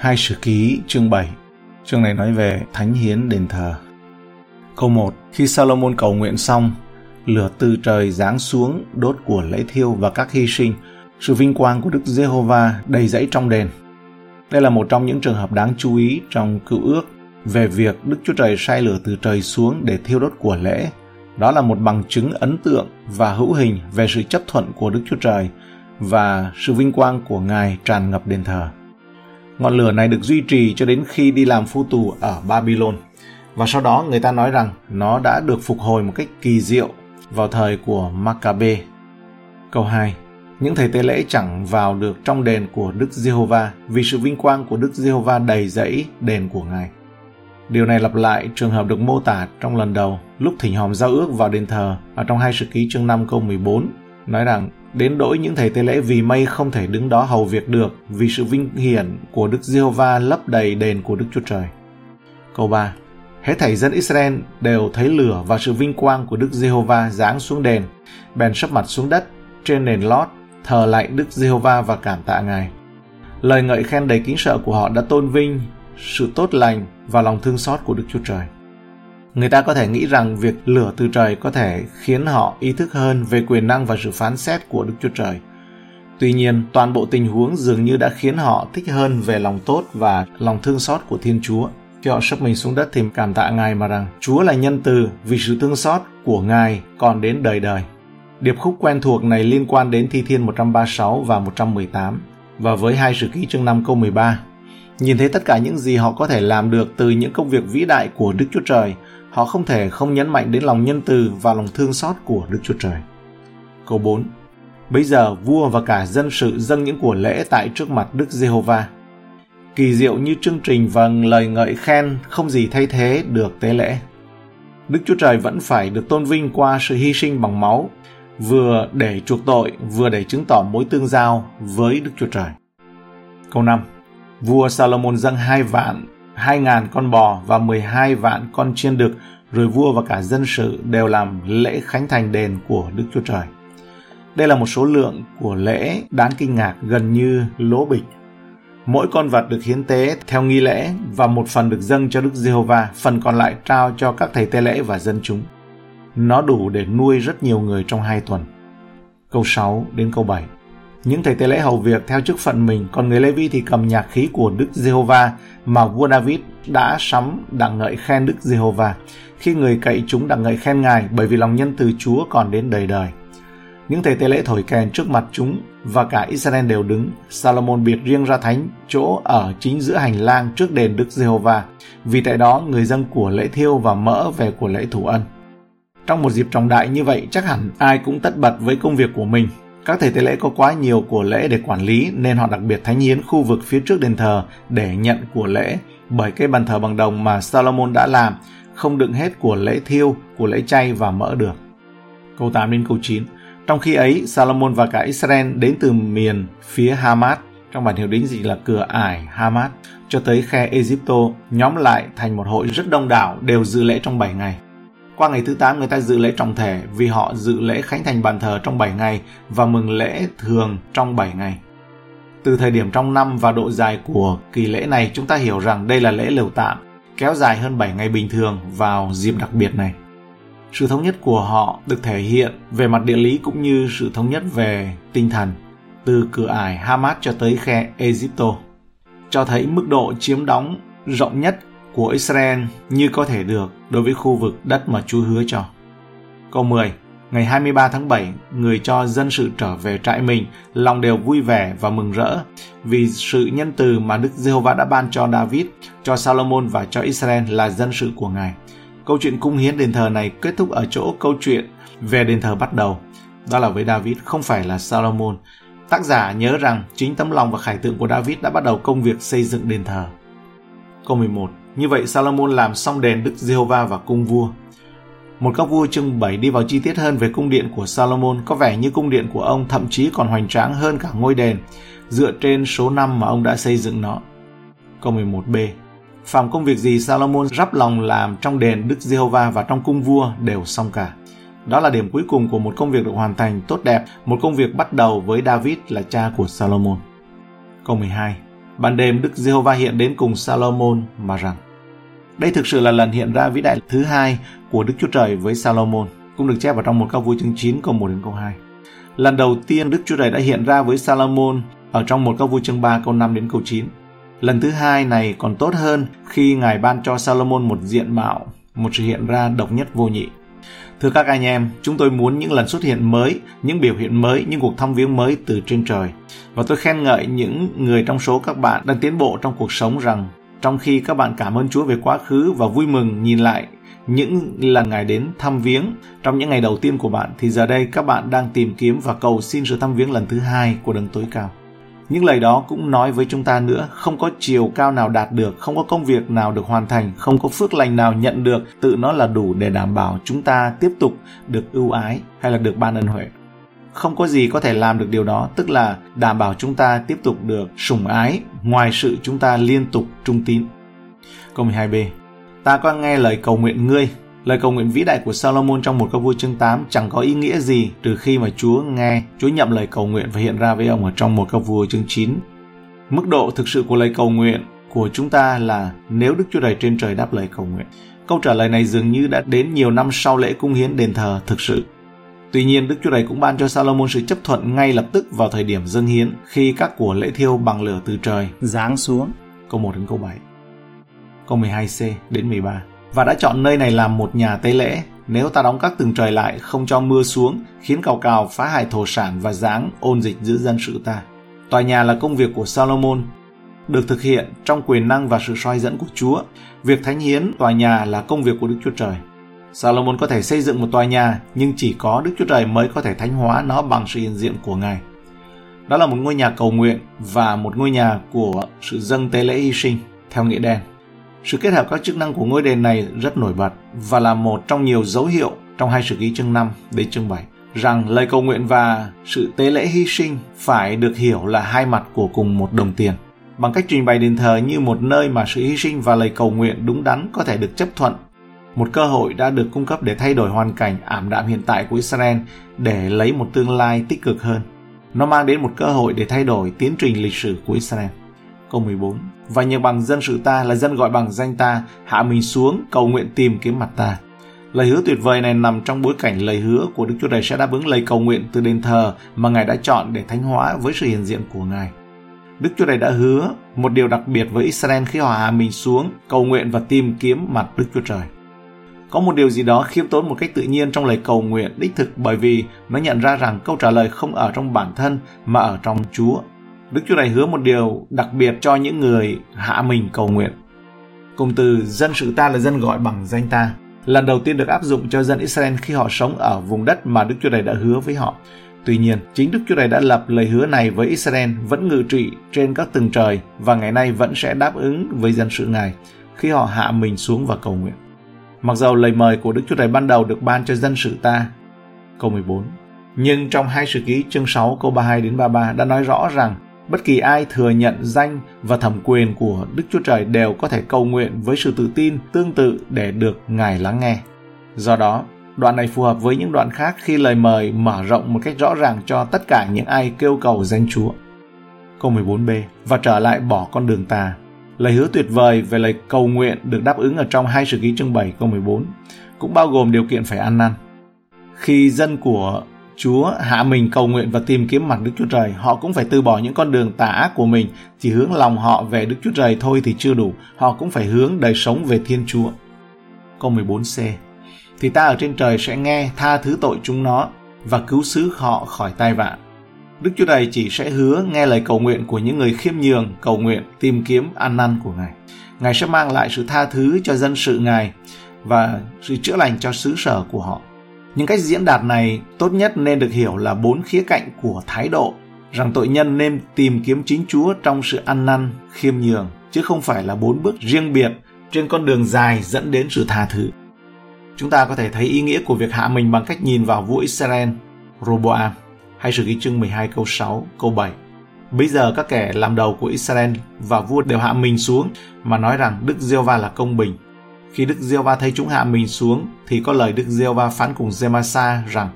Hai sử ký chương 7 Chương này nói về thánh hiến đền thờ. Câu 1 Khi Salomon cầu nguyện xong, lửa từ trời giáng xuống đốt của lễ thiêu và các hy sinh, sự vinh quang của Đức Giê-hô-va đầy dẫy trong đền. Đây là một trong những trường hợp đáng chú ý trong cựu ước về việc Đức Chúa Trời sai lửa từ trời xuống để thiêu đốt của lễ. Đó là một bằng chứng ấn tượng và hữu hình về sự chấp thuận của Đức Chúa Trời và sự vinh quang của Ngài tràn ngập đền thờ. Ngọn lửa này được duy trì cho đến khi đi làm phu tù ở Babylon. Và sau đó người ta nói rằng nó đã được phục hồi một cách kỳ diệu vào thời của Maccabe. Câu 2. Những thầy tế lễ chẳng vào được trong đền của Đức Giê-hô-va vì sự vinh quang của Đức Giê-hô-va đầy dẫy đền của Ngài. Điều này lặp lại trường hợp được mô tả trong lần đầu, lúc thỉnh hòm giao ước vào đền thờ ở trong hai sự ký chương 5 câu 14 nói rằng đến đỗi những thầy tế lễ vì mây không thể đứng đó hầu việc được vì sự vinh hiển của Đức Giê-hô-va lấp đầy đền của Đức Chúa Trời. Câu 3. Hết thảy dân Israel đều thấy lửa và sự vinh quang của Đức Giê-hô-va giáng xuống đền, bèn sấp mặt xuống đất trên nền lót, thờ lại Đức Giê-hô-va và cảm tạ Ngài. Lời ngợi khen đầy kính sợ của họ đã tôn vinh sự tốt lành và lòng thương xót của Đức Chúa Trời. Người ta có thể nghĩ rằng việc lửa từ trời có thể khiến họ ý thức hơn về quyền năng và sự phán xét của Đức Chúa Trời. Tuy nhiên, toàn bộ tình huống dường như đã khiến họ thích hơn về lòng tốt và lòng thương xót của Thiên Chúa. Khi họ sắp mình xuống đất thì cảm tạ Ngài mà rằng Chúa là nhân từ vì sự thương xót của Ngài còn đến đời đời. Điệp khúc quen thuộc này liên quan đến Thi Thiên 136 và 118 và với hai sử ký chương 5 câu 13. Nhìn thấy tất cả những gì họ có thể làm được từ những công việc vĩ đại của Đức Chúa Trời, họ không thể không nhấn mạnh đến lòng nhân từ và lòng thương xót của Đức Chúa Trời. Câu 4 Bây giờ vua và cả dân sự dâng những của lễ tại trước mặt Đức Giê-hô-va. Kỳ diệu như chương trình và lời ngợi khen không gì thay thế được tế lễ. Đức Chúa Trời vẫn phải được tôn vinh qua sự hy sinh bằng máu, vừa để chuộc tội, vừa để chứng tỏ mối tương giao với Đức Chúa Trời. Câu 5 Vua Salomon dâng hai vạn hai ngàn con bò và 12 vạn con chiên đực, rồi vua và cả dân sự đều làm lễ khánh thành đền của Đức Chúa Trời. Đây là một số lượng của lễ đáng kinh ngạc gần như lỗ bịch. Mỗi con vật được hiến tế theo nghi lễ và một phần được dâng cho Đức Giê-hô-va, phần còn lại trao cho các thầy tế lễ và dân chúng. Nó đủ để nuôi rất nhiều người trong hai tuần. Câu 6 đến câu 7 những thầy tế lễ hầu việc theo chức phận mình, còn người Lê Vi thì cầm nhạc khí của Đức Giê-hô-va mà vua David đã sắm đặng ngợi khen Đức Giê-hô-va. Khi người cậy chúng đặng ngợi khen Ngài bởi vì lòng nhân từ Chúa còn đến đời đời. Những thầy tế lễ thổi kèn trước mặt chúng và cả Israel đều đứng. Salomon biệt riêng ra thánh chỗ ở chính giữa hành lang trước đền Đức Giê-hô-va. Vì tại đó người dân của lễ thiêu và mỡ về của lễ thủ ân. Trong một dịp trọng đại như vậy chắc hẳn ai cũng tất bật với công việc của mình các thầy tế lễ có quá nhiều của lễ để quản lý nên họ đặc biệt thánh hiến khu vực phía trước đền thờ để nhận của lễ bởi cái bàn thờ bằng đồng mà Salomon đã làm không đựng hết của lễ thiêu, của lễ chay và mỡ được. Câu 8 đến câu 9 Trong khi ấy, Salomon và cả Israel đến từ miền phía Hamat, trong bản hiệu đính dịch là cửa ải Hamat, cho tới khe Egypto, nhóm lại thành một hội rất đông đảo đều dự lễ trong 7 ngày. Qua ngày thứ 8 người ta dự lễ trọng thể vì họ dự lễ khánh thành bàn thờ trong 7 ngày và mừng lễ thường trong 7 ngày. Từ thời điểm trong năm và độ dài của kỳ lễ này chúng ta hiểu rằng đây là lễ lều tạm, kéo dài hơn 7 ngày bình thường vào dịp đặc biệt này. Sự thống nhất của họ được thể hiện về mặt địa lý cũng như sự thống nhất về tinh thần từ cửa ải Hamas cho tới khe Egypto cho thấy mức độ chiếm đóng rộng nhất của Israel như có thể được đối với khu vực đất mà Chúa hứa cho. Câu 10 Ngày 23 tháng 7, người cho dân sự trở về trại mình, lòng đều vui vẻ và mừng rỡ vì sự nhân từ mà Đức Giê-hô-va đã ban cho David, cho Salomon và cho Israel là dân sự của Ngài. Câu chuyện cung hiến đền thờ này kết thúc ở chỗ câu chuyện về đền thờ bắt đầu. Đó là với David, không phải là Salomon. Tác giả nhớ rằng chính tấm lòng và khải tượng của David đã bắt đầu công việc xây dựng đền thờ. Câu 11 như vậy Salomon làm xong đền Đức Giê-hô-va và cung vua. Một các vua chương 7 đi vào chi tiết hơn về cung điện của Salomon có vẻ như cung điện của ông thậm chí còn hoành tráng hơn cả ngôi đền dựa trên số năm mà ông đã xây dựng nó. Câu 11b Phạm công việc gì Salomon rắp lòng làm trong đền Đức Giê-hô-va và trong cung vua đều xong cả. Đó là điểm cuối cùng của một công việc được hoàn thành tốt đẹp, một công việc bắt đầu với David là cha của Salomon. Câu 12 ban đêm Đức Giê-hô-va hiện đến cùng Salomon mà rằng đây thực sự là lần hiện ra vĩ đại thứ hai của Đức Chúa Trời với Salomon, cũng được chép vào trong một câu vui chương 9 câu 1 đến câu 2. Lần đầu tiên Đức Chúa Trời đã hiện ra với Salomon ở trong một câu vui chương 3 câu 5 đến câu 9. Lần thứ hai này còn tốt hơn khi Ngài ban cho Salomon một diện mạo, một sự hiện ra độc nhất vô nhị. Thưa các anh em, chúng tôi muốn những lần xuất hiện mới, những biểu hiện mới, những cuộc thăm viếng mới từ trên trời. Và tôi khen ngợi những người trong số các bạn đang tiến bộ trong cuộc sống rằng trong khi các bạn cảm ơn Chúa về quá khứ và vui mừng nhìn lại những lần Ngài đến thăm viếng trong những ngày đầu tiên của bạn thì giờ đây các bạn đang tìm kiếm và cầu xin sự thăm viếng lần thứ hai của đấng tối cao. Những lời đó cũng nói với chúng ta nữa, không có chiều cao nào đạt được, không có công việc nào được hoàn thành, không có phước lành nào nhận được, tự nó là đủ để đảm bảo chúng ta tiếp tục được ưu ái hay là được ban ân huệ. Không có gì có thể làm được điều đó, tức là đảm bảo chúng ta tiếp tục được sủng ái ngoài sự chúng ta liên tục trung tín. Câu 12b Ta có nghe lời cầu nguyện ngươi, Lời cầu nguyện vĩ đại của Solomon trong một câu vua chương 8 chẳng có ý nghĩa gì trừ khi mà Chúa nghe, Chúa nhậm lời cầu nguyện và hiện ra với ông ở trong một câu vua chương 9. Mức độ thực sự của lời cầu nguyện của chúng ta là nếu Đức Chúa Trời trên trời đáp lời cầu nguyện. Câu trả lời này dường như đã đến nhiều năm sau lễ cung hiến đền thờ thực sự. Tuy nhiên, Đức Chúa Trời cũng ban cho Salomon sự chấp thuận ngay lập tức vào thời điểm dâng hiến khi các của lễ thiêu bằng lửa từ trời giáng xuống. Câu 1 đến câu 7. Câu 12c đến 13 và đã chọn nơi này làm một nhà tế lễ. Nếu ta đóng các tầng trời lại, không cho mưa xuống, khiến cào cào phá hại thổ sản và giáng ôn dịch giữa dân sự ta. Tòa nhà là công việc của Solomon, được thực hiện trong quyền năng và sự soi dẫn của Chúa. Việc thánh hiến tòa nhà là công việc của Đức Chúa Trời. Salomon có thể xây dựng một tòa nhà, nhưng chỉ có Đức Chúa Trời mới có thể thánh hóa nó bằng sự hiện diện của Ngài. Đó là một ngôi nhà cầu nguyện và một ngôi nhà của sự dâng tế lễ hy sinh, theo nghĩa đen. Sự kết hợp các chức năng của ngôi đền này rất nổi bật và là một trong nhiều dấu hiệu trong hai sử ký chương 5 đến chương 7 rằng lời cầu nguyện và sự tế lễ hy sinh phải được hiểu là hai mặt của cùng một đồng tiền. Bằng cách trình bày đền thờ như một nơi mà sự hy sinh và lời cầu nguyện đúng đắn có thể được chấp thuận, một cơ hội đã được cung cấp để thay đổi hoàn cảnh ảm đạm hiện tại của Israel để lấy một tương lai tích cực hơn. Nó mang đến một cơ hội để thay đổi tiến trình lịch sử của Israel. Câu 14 Và nhờ bằng dân sự ta là dân gọi bằng danh ta, hạ mình xuống, cầu nguyện tìm kiếm mặt ta. Lời hứa tuyệt vời này nằm trong bối cảnh lời hứa của Đức Chúa Trời sẽ đáp ứng lời cầu nguyện từ đền thờ mà Ngài đã chọn để thánh hóa với sự hiện diện của Ngài. Đức Chúa Trời đã hứa một điều đặc biệt với Israel khi họ hạ mình xuống, cầu nguyện và tìm kiếm mặt Đức Chúa Trời. Có một điều gì đó khiêm tốn một cách tự nhiên trong lời cầu nguyện đích thực bởi vì nó nhận ra rằng câu trả lời không ở trong bản thân mà ở trong Chúa Đức Chúa Trời hứa một điều đặc biệt cho những người hạ mình cầu nguyện. Cùng từ dân sự ta là dân gọi bằng danh ta, lần đầu tiên được áp dụng cho dân Israel khi họ sống ở vùng đất mà Đức Chúa Trời đã hứa với họ. Tuy nhiên, chính Đức Chúa Trời đã lập lời hứa này với Israel vẫn ngự trị trên các tầng trời và ngày nay vẫn sẽ đáp ứng với dân sự Ngài khi họ hạ mình xuống và cầu nguyện. Mặc dầu lời mời của Đức Chúa Trời ban đầu được ban cho dân sự ta, câu 14, nhưng trong hai sử ký chương 6 câu 32 đến 33 đã nói rõ rằng bất kỳ ai thừa nhận danh và thẩm quyền của Đức Chúa Trời đều có thể cầu nguyện với sự tự tin tương tự để được Ngài lắng nghe. Do đó, đoạn này phù hợp với những đoạn khác khi lời mời mở rộng một cách rõ ràng cho tất cả những ai kêu cầu danh Chúa. Câu 14b Và trở lại bỏ con đường tà. Lời hứa tuyệt vời về lời cầu nguyện được đáp ứng ở trong hai sự ký chương 7 câu 14 cũng bao gồm điều kiện phải ăn năn. Khi dân của Chúa hạ mình cầu nguyện và tìm kiếm mặt Đức Chúa Trời, họ cũng phải từ bỏ những con đường tà ác của mình, chỉ hướng lòng họ về Đức Chúa Trời thôi thì chưa đủ, họ cũng phải hướng đời sống về Thiên Chúa. Câu 14c Thì ta ở trên trời sẽ nghe tha thứ tội chúng nó và cứu xứ họ khỏi tai vạ. Đức Chúa Trời chỉ sẽ hứa nghe lời cầu nguyện của những người khiêm nhường, cầu nguyện, tìm kiếm ăn năn của Ngài. Ngài sẽ mang lại sự tha thứ cho dân sự Ngài và sự chữa lành cho xứ sở của họ. Những cách diễn đạt này tốt nhất nên được hiểu là bốn khía cạnh của thái độ, rằng tội nhân nên tìm kiếm chính Chúa trong sự ăn năn, khiêm nhường, chứ không phải là bốn bước riêng biệt trên con đường dài dẫn đến sự tha thứ. Chúng ta có thể thấy ý nghĩa của việc hạ mình bằng cách nhìn vào vua Israel, Roboam, hay sự ghi chương 12 câu 6, câu 7. Bây giờ các kẻ làm đầu của Israel và vua đều hạ mình xuống mà nói rằng Đức giê va là công bình, khi Đức Giê-va thấy chúng hạ mình xuống thì có lời Đức Giê-va phán cùng Gemasa rằng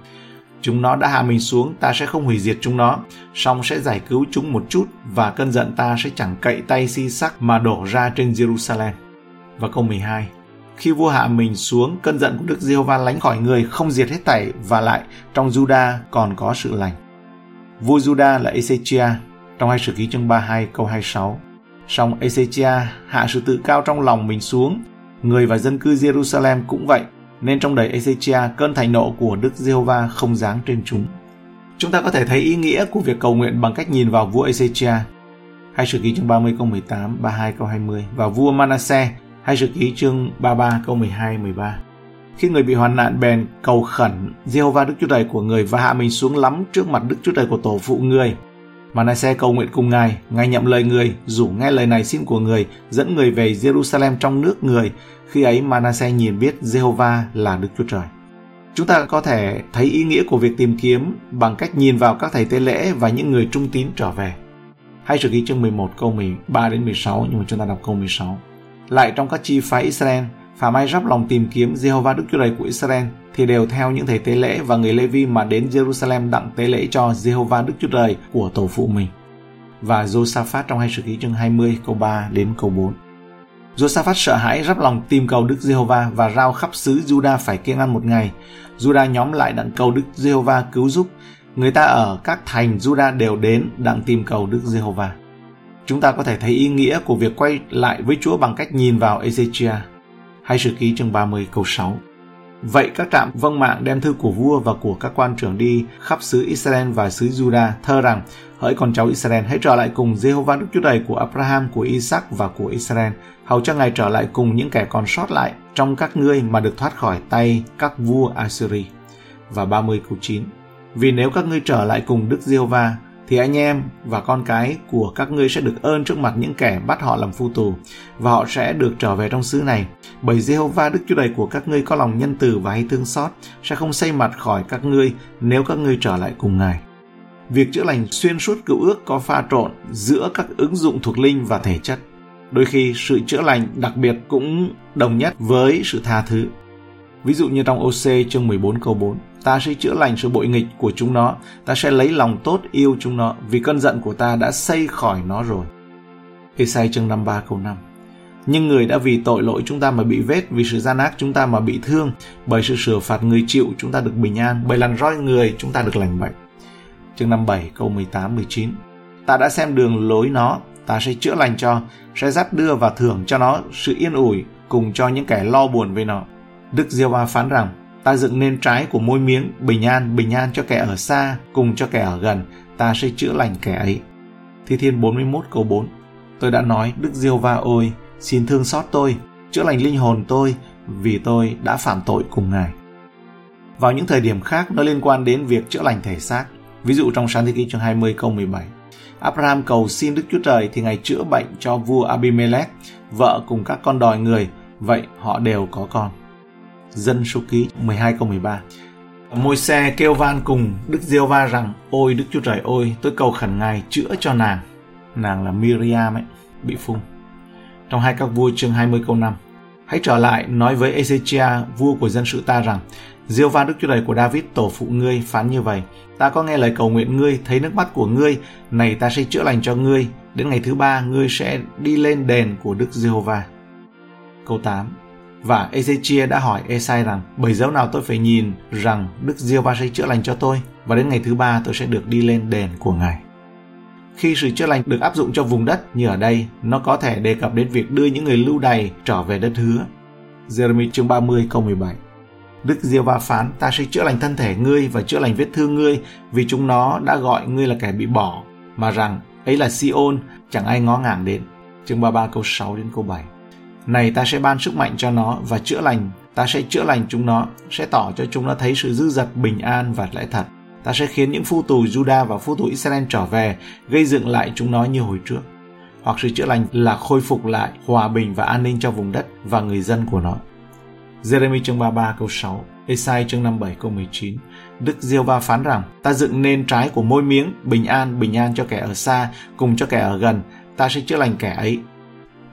chúng nó đã hạ mình xuống, ta sẽ không hủy diệt chúng nó, song sẽ giải cứu chúng một chút và cơn giận ta sẽ chẳng cậy tay si sắc mà đổ ra trên Jerusalem. Và câu 12 khi vua hạ mình xuống, cơn giận của Đức Giê-hô-va lánh khỏi người, không diệt hết tẩy và lại trong Juda còn có sự lành. Vua Juda là Ezechia, trong hai sử ký chương 32 câu 26. Song Ezechia hạ sự tự cao trong lòng mình xuống, người và dân cư Jerusalem cũng vậy, nên trong đời Ezechia cơn thành nộ của Đức Giê-hô-va không giáng trên chúng. Chúng ta có thể thấy ý nghĩa của việc cầu nguyện bằng cách nhìn vào vua Ezechia. Hai sử ký chương 30 câu 18, 32 câu 20 và vua Manasseh hai sử ký chương 33 câu 12 13. Khi người bị hoàn nạn bèn cầu khẩn Jehovah Đức Chúa Trời của người và hạ mình xuống lắm trước mặt Đức Chúa Trời của tổ phụ người. Manasseh cầu nguyện cùng Ngài, Ngài nhậm lời người, rủ nghe lời này xin của người, dẫn người về Jerusalem trong nước người. Khi ấy Manasseh nhìn biết Jehovah là Đức Chúa Trời. Chúng ta có thể thấy ý nghĩa của việc tìm kiếm bằng cách nhìn vào các thầy tế lễ và những người trung tín trở về. Hay sử ký chương 11 câu 13 đến 16 nhưng mà chúng ta đọc câu 16. Lại trong các chi phái Israel, phàm ai rắp lòng tìm kiếm Jehovah Đức Chúa Trời của Israel thì đều theo những thầy tế lễ và người Lê-vi mà đến Jerusalem đặng tế lễ cho Jehovah Đức Chúa Trời của tổ phụ mình. Và Josaphat trong hai sử ký chương 20 câu 3 đến câu 4. Josaphat sợ hãi rắp lòng tìm cầu Đức Giê-hô-va và rao khắp xứ Juda phải kiêng ăn một ngày. Juda nhóm lại đặng cầu Đức Giê-hô-va cứu giúp. Người ta ở các thành Juda đều đến đặng tìm cầu Đức Giê-hô-va. Chúng ta có thể thấy ý nghĩa của việc quay lại với Chúa bằng cách nhìn vào Ezechia. Hay sử ký chương 30 câu 6. Vậy các trạm vâng mạng đem thư của vua và của các quan trưởng đi khắp xứ Israel và xứ Juda thơ rằng hỡi con cháu Israel hãy trở lại cùng Jehovah Đức Chúa Trời của Abraham, của Isaac và của Israel hầu cho ngài trở lại cùng những kẻ còn sót lại trong các ngươi mà được thoát khỏi tay các vua Assyri. Và 30 câu 9 Vì nếu các ngươi trở lại cùng Đức Giê-hô-va thì anh em và con cái của các ngươi sẽ được ơn trước mặt những kẻ bắt họ làm phu tù, và họ sẽ được trở về trong xứ này bởi Jehovah Đức Chúa Trời của các ngươi có lòng nhân từ và hay thương xót, sẽ không xây mặt khỏi các ngươi nếu các ngươi trở lại cùng Ngài. Việc chữa lành xuyên suốt cựu ước có pha trộn giữa các ứng dụng thuộc linh và thể chất. Đôi khi sự chữa lành đặc biệt cũng đồng nhất với sự tha thứ. Ví dụ như trong OC chương 14 câu 4 ta sẽ chữa lành sự bội nghịch của chúng nó, ta sẽ lấy lòng tốt yêu chúng nó, vì cơn giận của ta đã xây khỏi nó rồi. Esai chương 53 câu 5 Nhưng người đã vì tội lỗi chúng ta mà bị vết, vì sự gian ác chúng ta mà bị thương, bởi sự sửa phạt người chịu chúng ta được bình an, bởi lần roi người chúng ta được lành bệnh. Chương 57 câu 18 19 Ta đã xem đường lối nó, ta sẽ chữa lành cho, sẽ dắt đưa và thưởng cho nó sự yên ủi cùng cho những kẻ lo buồn với nó. Đức Diêu Va phán rằng, ta dựng nên trái của môi miếng, bình an, bình an cho kẻ ở xa, cùng cho kẻ ở gần, ta sẽ chữa lành kẻ ấy. Thi Thiên 41 câu 4 Tôi đã nói, Đức Diêu Va ôi, xin thương xót tôi, chữa lành linh hồn tôi, vì tôi đã phạm tội cùng Ngài. Vào những thời điểm khác, nó liên quan đến việc chữa lành thể xác. Ví dụ trong sáng thế ký chương 20 câu 17. Abraham cầu xin Đức Chúa Trời thì Ngài chữa bệnh cho vua Abimelech, vợ cùng các con đòi người, vậy họ đều có con. Dân số ký 12 câu 13 Môi xe kêu van cùng, Đức Diêu Va rằng, Ôi, Đức Chúa Trời ơi, tôi cầu khẩn Ngài chữa cho nàng. Nàng là Miriam ấy, Bị phung Trong hai các vua chương 20 câu 5 Hãy trở lại nói với Ezechia, vua của dân sự ta rằng Diêu Va Đức Chúa Trời của David, tổ phụ ngươi, phán như vậy, Ta có nghe lời cầu nguyện ngươi, Thấy nước mắt của ngươi, Này ta sẽ chữa lành cho ngươi, Đến ngày thứ ba ngươi sẽ đi lên đền của Đức Giê-hô-va. Câu 8 và Ezechia đã hỏi Esai rằng bởi dấu nào tôi phải nhìn rằng Đức Diêu Va sẽ chữa lành cho tôi và đến ngày thứ ba tôi sẽ được đi lên đền của Ngài. Khi sự chữa lành được áp dụng cho vùng đất như ở đây, nó có thể đề cập đến việc đưa những người lưu đày trở về đất hứa. Jeremy chương 30 câu 17 Đức Diêu Va phán, ta sẽ chữa lành thân thể ngươi và chữa lành vết thương ngươi vì chúng nó đã gọi ngươi là kẻ bị bỏ, mà rằng ấy là Sion, chẳng ai ngó ngàng đến. Chương 33 câu 6 đến câu 7 này ta sẽ ban sức mạnh cho nó và chữa lành. Ta sẽ chữa lành chúng nó, sẽ tỏ cho chúng nó thấy sự dư dật, bình an và lẽ thật. Ta sẽ khiến những phu tù Juda và phu tù Israel trở về, gây dựng lại chúng nó như hồi trước. Hoặc sự chữa lành là khôi phục lại hòa bình và an ninh cho vùng đất và người dân của nó. Jeremy chương 33 câu 6 Esai chương 57 câu 19 Đức Diêu Va phán rằng, ta dựng nên trái của môi miếng, bình an bình an cho kẻ ở xa, cùng cho kẻ ở gần. Ta sẽ chữa lành kẻ ấy.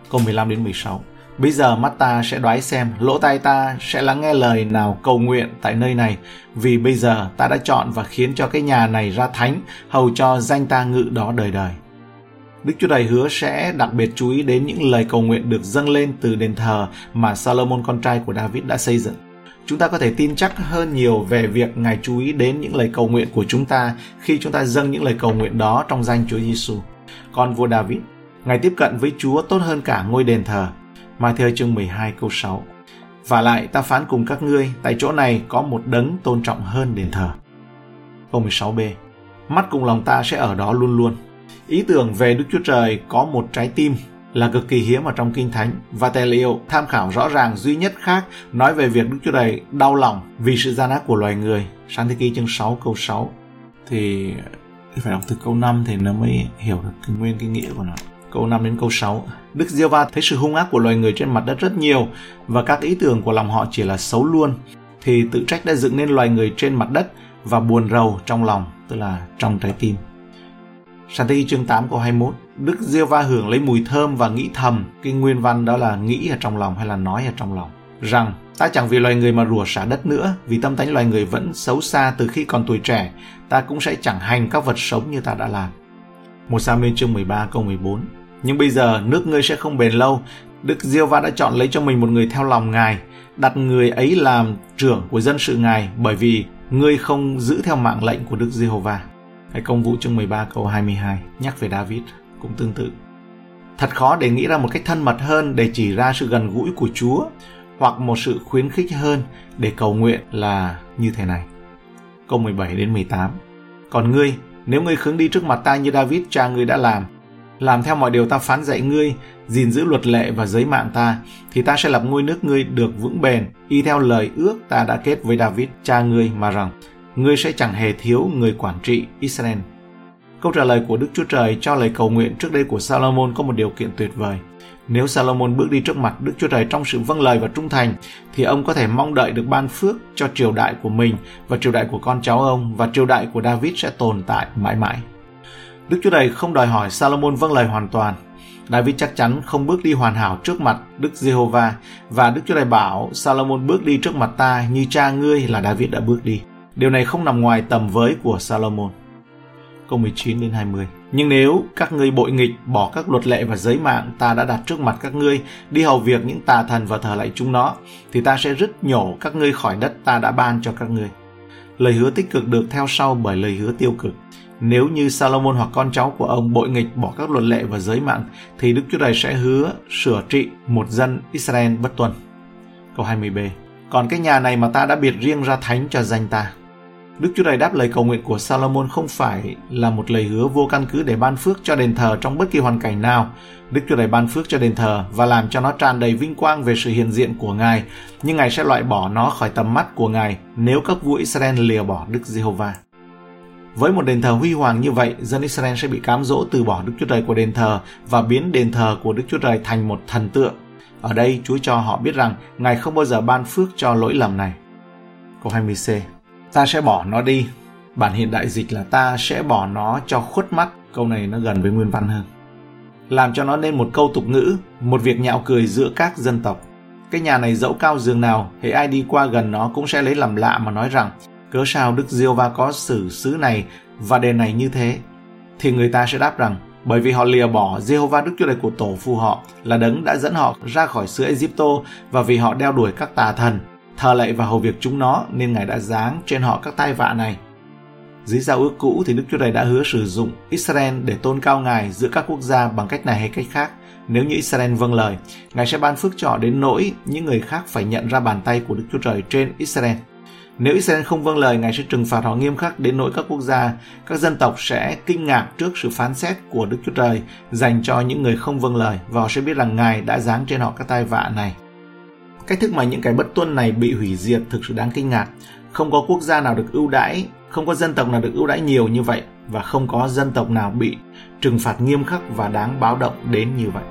Câu 15 đến 16 Bây giờ mắt ta sẽ đoái xem, lỗ tai ta sẽ lắng nghe lời nào cầu nguyện tại nơi này, vì bây giờ ta đã chọn và khiến cho cái nhà này ra thánh, hầu cho danh ta ngự đó đời đời. Đức Chúa Trời hứa sẽ đặc biệt chú ý đến những lời cầu nguyện được dâng lên từ đền thờ mà Salomon con trai của David đã xây dựng. Chúng ta có thể tin chắc hơn nhiều về việc Ngài chú ý đến những lời cầu nguyện của chúng ta khi chúng ta dâng những lời cầu nguyện đó trong danh Chúa Giêsu. Con vua David, Ngài tiếp cận với Chúa tốt hơn cả ngôi đền thờ. Matthew chương 12 câu 6. Và lại ta phán cùng các ngươi, tại chỗ này có một đấng tôn trọng hơn đền thờ. Câu 16b. Mắt cùng lòng ta sẽ ở đó luôn luôn. Ý tưởng về Đức Chúa Trời có một trái tim là cực kỳ hiếm ở trong Kinh Thánh và tài liệu tham khảo rõ ràng duy nhất khác nói về việc Đức Chúa Trời đau lòng vì sự gian ác của loài người. Sáng thế ký chương 6 câu 6 thì phải đọc từ câu 5 thì nó mới hiểu được cái nguyên cái nghĩa của nó. Câu 5 đến câu 6 Đức Diêu Va thấy sự hung ác của loài người trên mặt đất rất nhiều và các ý tưởng của lòng họ chỉ là xấu luôn. Thì tự trách đã dựng nên loài người trên mặt đất và buồn rầu trong lòng, tức là trong trái tim. Sáng thế chương 8 câu 21 Đức Diêu Va hưởng lấy mùi thơm và nghĩ thầm. Cái nguyên văn đó là nghĩ ở trong lòng hay là nói ở trong lòng? Rằng, ta chẳng vì loài người mà rủa xả đất nữa, Vì tâm tánh loài người vẫn xấu xa từ khi còn tuổi trẻ, Ta cũng sẽ chẳng hành các vật sống như ta đã làm. Một sa chương 13 câu 14 nhưng bây giờ nước ngươi sẽ không bền lâu Đức Diêu Va đã chọn lấy cho mình một người theo lòng Ngài Đặt người ấy làm trưởng của dân sự Ngài Bởi vì ngươi không giữ theo mạng lệnh của Đức Giê-hô-va hay công vụ chương 13 câu 22 nhắc về David cũng tương tự. Thật khó để nghĩ ra một cách thân mật hơn để chỉ ra sự gần gũi của Chúa hoặc một sự khuyến khích hơn để cầu nguyện là như thế này. Câu 17 đến 18 Còn ngươi, nếu ngươi khứng đi trước mặt ta như David cha ngươi đã làm, làm theo mọi điều ta phán dạy ngươi, gìn giữ luật lệ và giới mạng ta, thì ta sẽ lập ngôi nước ngươi được vững bền, y theo lời ước ta đã kết với David cha ngươi mà rằng, ngươi sẽ chẳng hề thiếu người quản trị Israel. Câu trả lời của Đức Chúa Trời cho lời cầu nguyện trước đây của Salomon có một điều kiện tuyệt vời. Nếu Salomon bước đi trước mặt Đức Chúa Trời trong sự vâng lời và trung thành, thì ông có thể mong đợi được ban phước cho triều đại của mình và triều đại của con cháu ông và triều đại của David sẽ tồn tại mãi mãi. Đức Chúa Trời không đòi hỏi Salomon vâng lời hoàn toàn. David chắc chắn không bước đi hoàn hảo trước mặt Đức Giê-hô-va và Đức Chúa Trời bảo Salomon bước đi trước mặt ta như cha ngươi là David đã bước đi. Điều này không nằm ngoài tầm với của Salomon. Câu 19 đến 20. Nhưng nếu các ngươi bội nghịch, bỏ các luật lệ và giới mạng ta đã đặt trước mặt các ngươi, đi hầu việc những tà thần và thờ lạy chúng nó, thì ta sẽ rứt nhổ các ngươi khỏi đất ta đã ban cho các ngươi. Lời hứa tích cực được theo sau bởi lời hứa tiêu cực. Nếu như Salomon hoặc con cháu của ông bội nghịch bỏ các luật lệ và giới mạng thì Đức Chúa Trời sẽ hứa sửa trị một dân Israel bất tuân. Câu 20b. Còn cái nhà này mà ta đã biệt riêng ra thánh cho danh ta Đức Chúa Trời đáp lời cầu nguyện của Salomon không phải là một lời hứa vô căn cứ để ban phước cho đền thờ trong bất kỳ hoàn cảnh nào. Đức Chúa Trời ban phước cho đền thờ và làm cho nó tràn đầy vinh quang về sự hiện diện của Ngài, nhưng Ngài sẽ loại bỏ nó khỏi tầm mắt của Ngài nếu các vua Israel lìa bỏ Đức Giê-hô-va. Với một đền thờ huy hoàng như vậy, dân Israel sẽ bị cám dỗ từ bỏ Đức Chúa Trời của đền thờ và biến đền thờ của Đức Chúa Trời thành một thần tượng. Ở đây Chúa cho họ biết rằng Ngài không bao giờ ban phước cho lỗi lầm này. Câu 20c ta sẽ bỏ nó đi. Bản hiện đại dịch là ta sẽ bỏ nó cho khuất mắt. Câu này nó gần với nguyên văn hơn. Làm cho nó nên một câu tục ngữ một việc nhạo cười giữa các dân tộc. Cái nhà này dẫu cao giường nào hễ ai đi qua gần nó cũng sẽ lấy làm lạ mà nói rằng cớ sao đức diêu va có xử xứ này và đền này như thế thì người ta sẽ đáp rằng bởi vì họ lìa bỏ Jehovah Đức Chúa Trời của tổ phụ họ là đấng đã dẫn họ ra khỏi xứ Egypto và vì họ đeo đuổi các tà thần thờ lạy và hầu việc chúng nó nên Ngài đã giáng trên họ các tai vạ này. Dưới giao ước cũ thì Đức Chúa Trời đã hứa sử dụng Israel để tôn cao Ngài giữa các quốc gia bằng cách này hay cách khác. Nếu như Israel vâng lời, Ngài sẽ ban phước cho đến nỗi những người khác phải nhận ra bàn tay của Đức Chúa Trời trên Israel. Nếu Israel không vâng lời, Ngài sẽ trừng phạt họ nghiêm khắc đến nỗi các quốc gia, các dân tộc sẽ kinh ngạc trước sự phán xét của Đức Chúa Trời dành cho những người không vâng lời và họ sẽ biết rằng Ngài đã giáng trên họ các tai vạ này. Cách thức mà những cái bất tuân này bị hủy diệt thực sự đáng kinh ngạc. Không có quốc gia nào được ưu đãi, không có dân tộc nào được ưu đãi nhiều như vậy và không có dân tộc nào bị trừng phạt nghiêm khắc và đáng báo động đến như vậy.